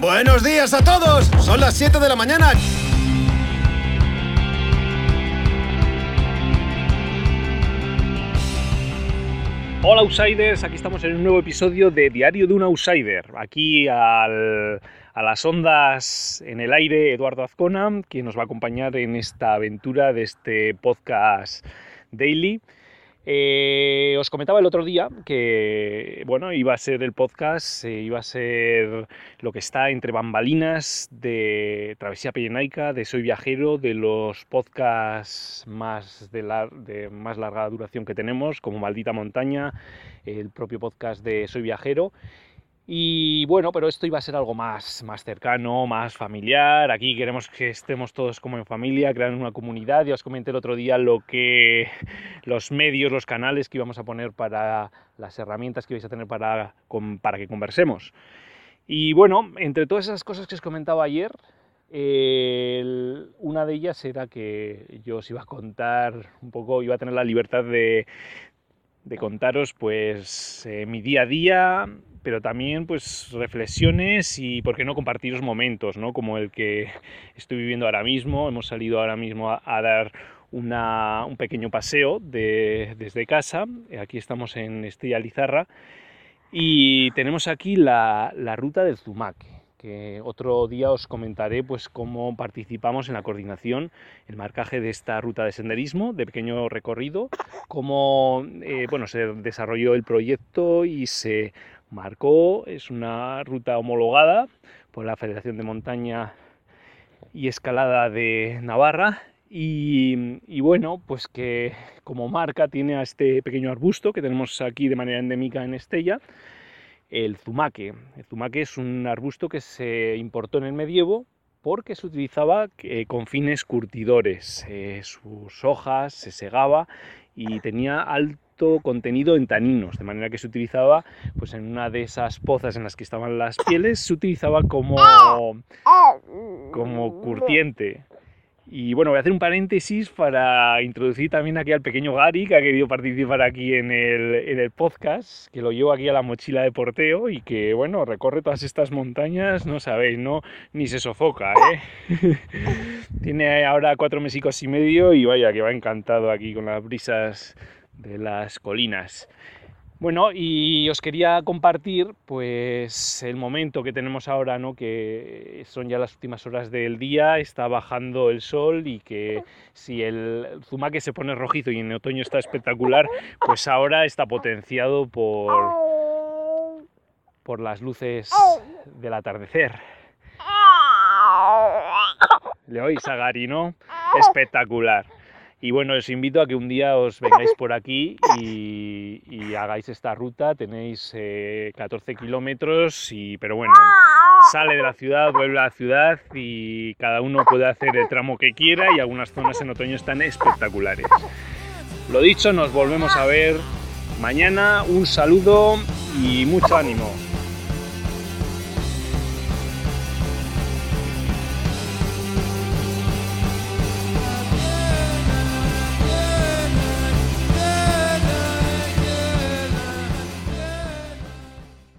Buenos días a todos. Son las 7 de la mañana. Hola Outsiders, aquí estamos en un nuevo episodio de Diario de un Outsider. Aquí a las ondas en el aire Eduardo Azcona, quien nos va a acompañar en esta aventura de este podcast daily. Eh, os comentaba el otro día que bueno, iba a ser el podcast, eh, iba a ser lo que está entre bambalinas de Travesía Pellenaica, de Soy Viajero, de los podcasts más de, más larga duración que tenemos, como Maldita Montaña, el propio podcast de Soy Viajero. Y bueno, pero esto iba a ser algo más, más cercano, más familiar. Aquí queremos que estemos todos como en familia, crear una comunidad. Ya os comenté el otro día lo que los medios, los canales que íbamos a poner para las herramientas que vais a tener para, para que conversemos. Y bueno, entre todas esas cosas que os comentaba ayer, una de ellas era que yo os iba a contar un poco, iba a tener la libertad de, de contaros pues eh, mi día a día, pero también pues reflexiones y por qué no compartiros momentos, ¿no? Como el que estoy viviendo ahora mismo. Hemos salido ahora mismo a, dar una- un pequeño paseo de- desde casa. Aquí estamos en Estella Lizarra y tenemos aquí la, la ruta del Zumaque, que otro día os comentaré pues cómo participamos en la coordinación, el marcaje de esta ruta de senderismo de pequeño recorrido, cómo eh, bueno, se desarrolló el proyecto y se marcó, es una ruta homologada por la Federación de Montaña y Escalada de Navarra y, y bueno, pues que como marca tiene a este pequeño arbusto que tenemos aquí de manera endémica en Estella, el zumaque. El zumaque es un arbusto que se importó en el medievo porque se utilizaba eh, con fines curtidores. Eh, sus hojas se segaba y tenía alto contenido en taninos, de manera que se utilizaba pues en una de esas pozas en las que estaban las pieles, se utilizaba como, como curtiente. Y bueno, voy a hacer un paréntesis para introducir también aquí al pequeño Gary, que ha querido participar aquí en el, en el podcast, que lo llevo aquí a la mochila de porteo y que, bueno, recorre todas estas montañas, no sabéis, ¿no? Ni se sofoca, ¿eh? Tiene ahora cuatro mesicos y medio y vaya, que va encantado aquí con las brisas de las colinas. Bueno, y os quería compartir pues el momento que tenemos ahora, ¿no? Que son ya las últimas horas del día, está bajando el sol y que si el zumaque se pone rojizo y en otoño está espectacular, pues ahora está potenciado por, por las luces del atardecer. Le oís a Gary, ¿no? Espectacular. Y bueno, os invito a que un día os vengáis por aquí y, hagáis esta ruta. Tenéis eh, 14 kilómetros, pero bueno, sale de la ciudad, vuelve a la ciudad y cada uno puede hacer el tramo que quiera y algunas zonas en otoño están espectaculares. Lo dicho, nos volvemos a ver mañana. Un saludo y mucho ánimo.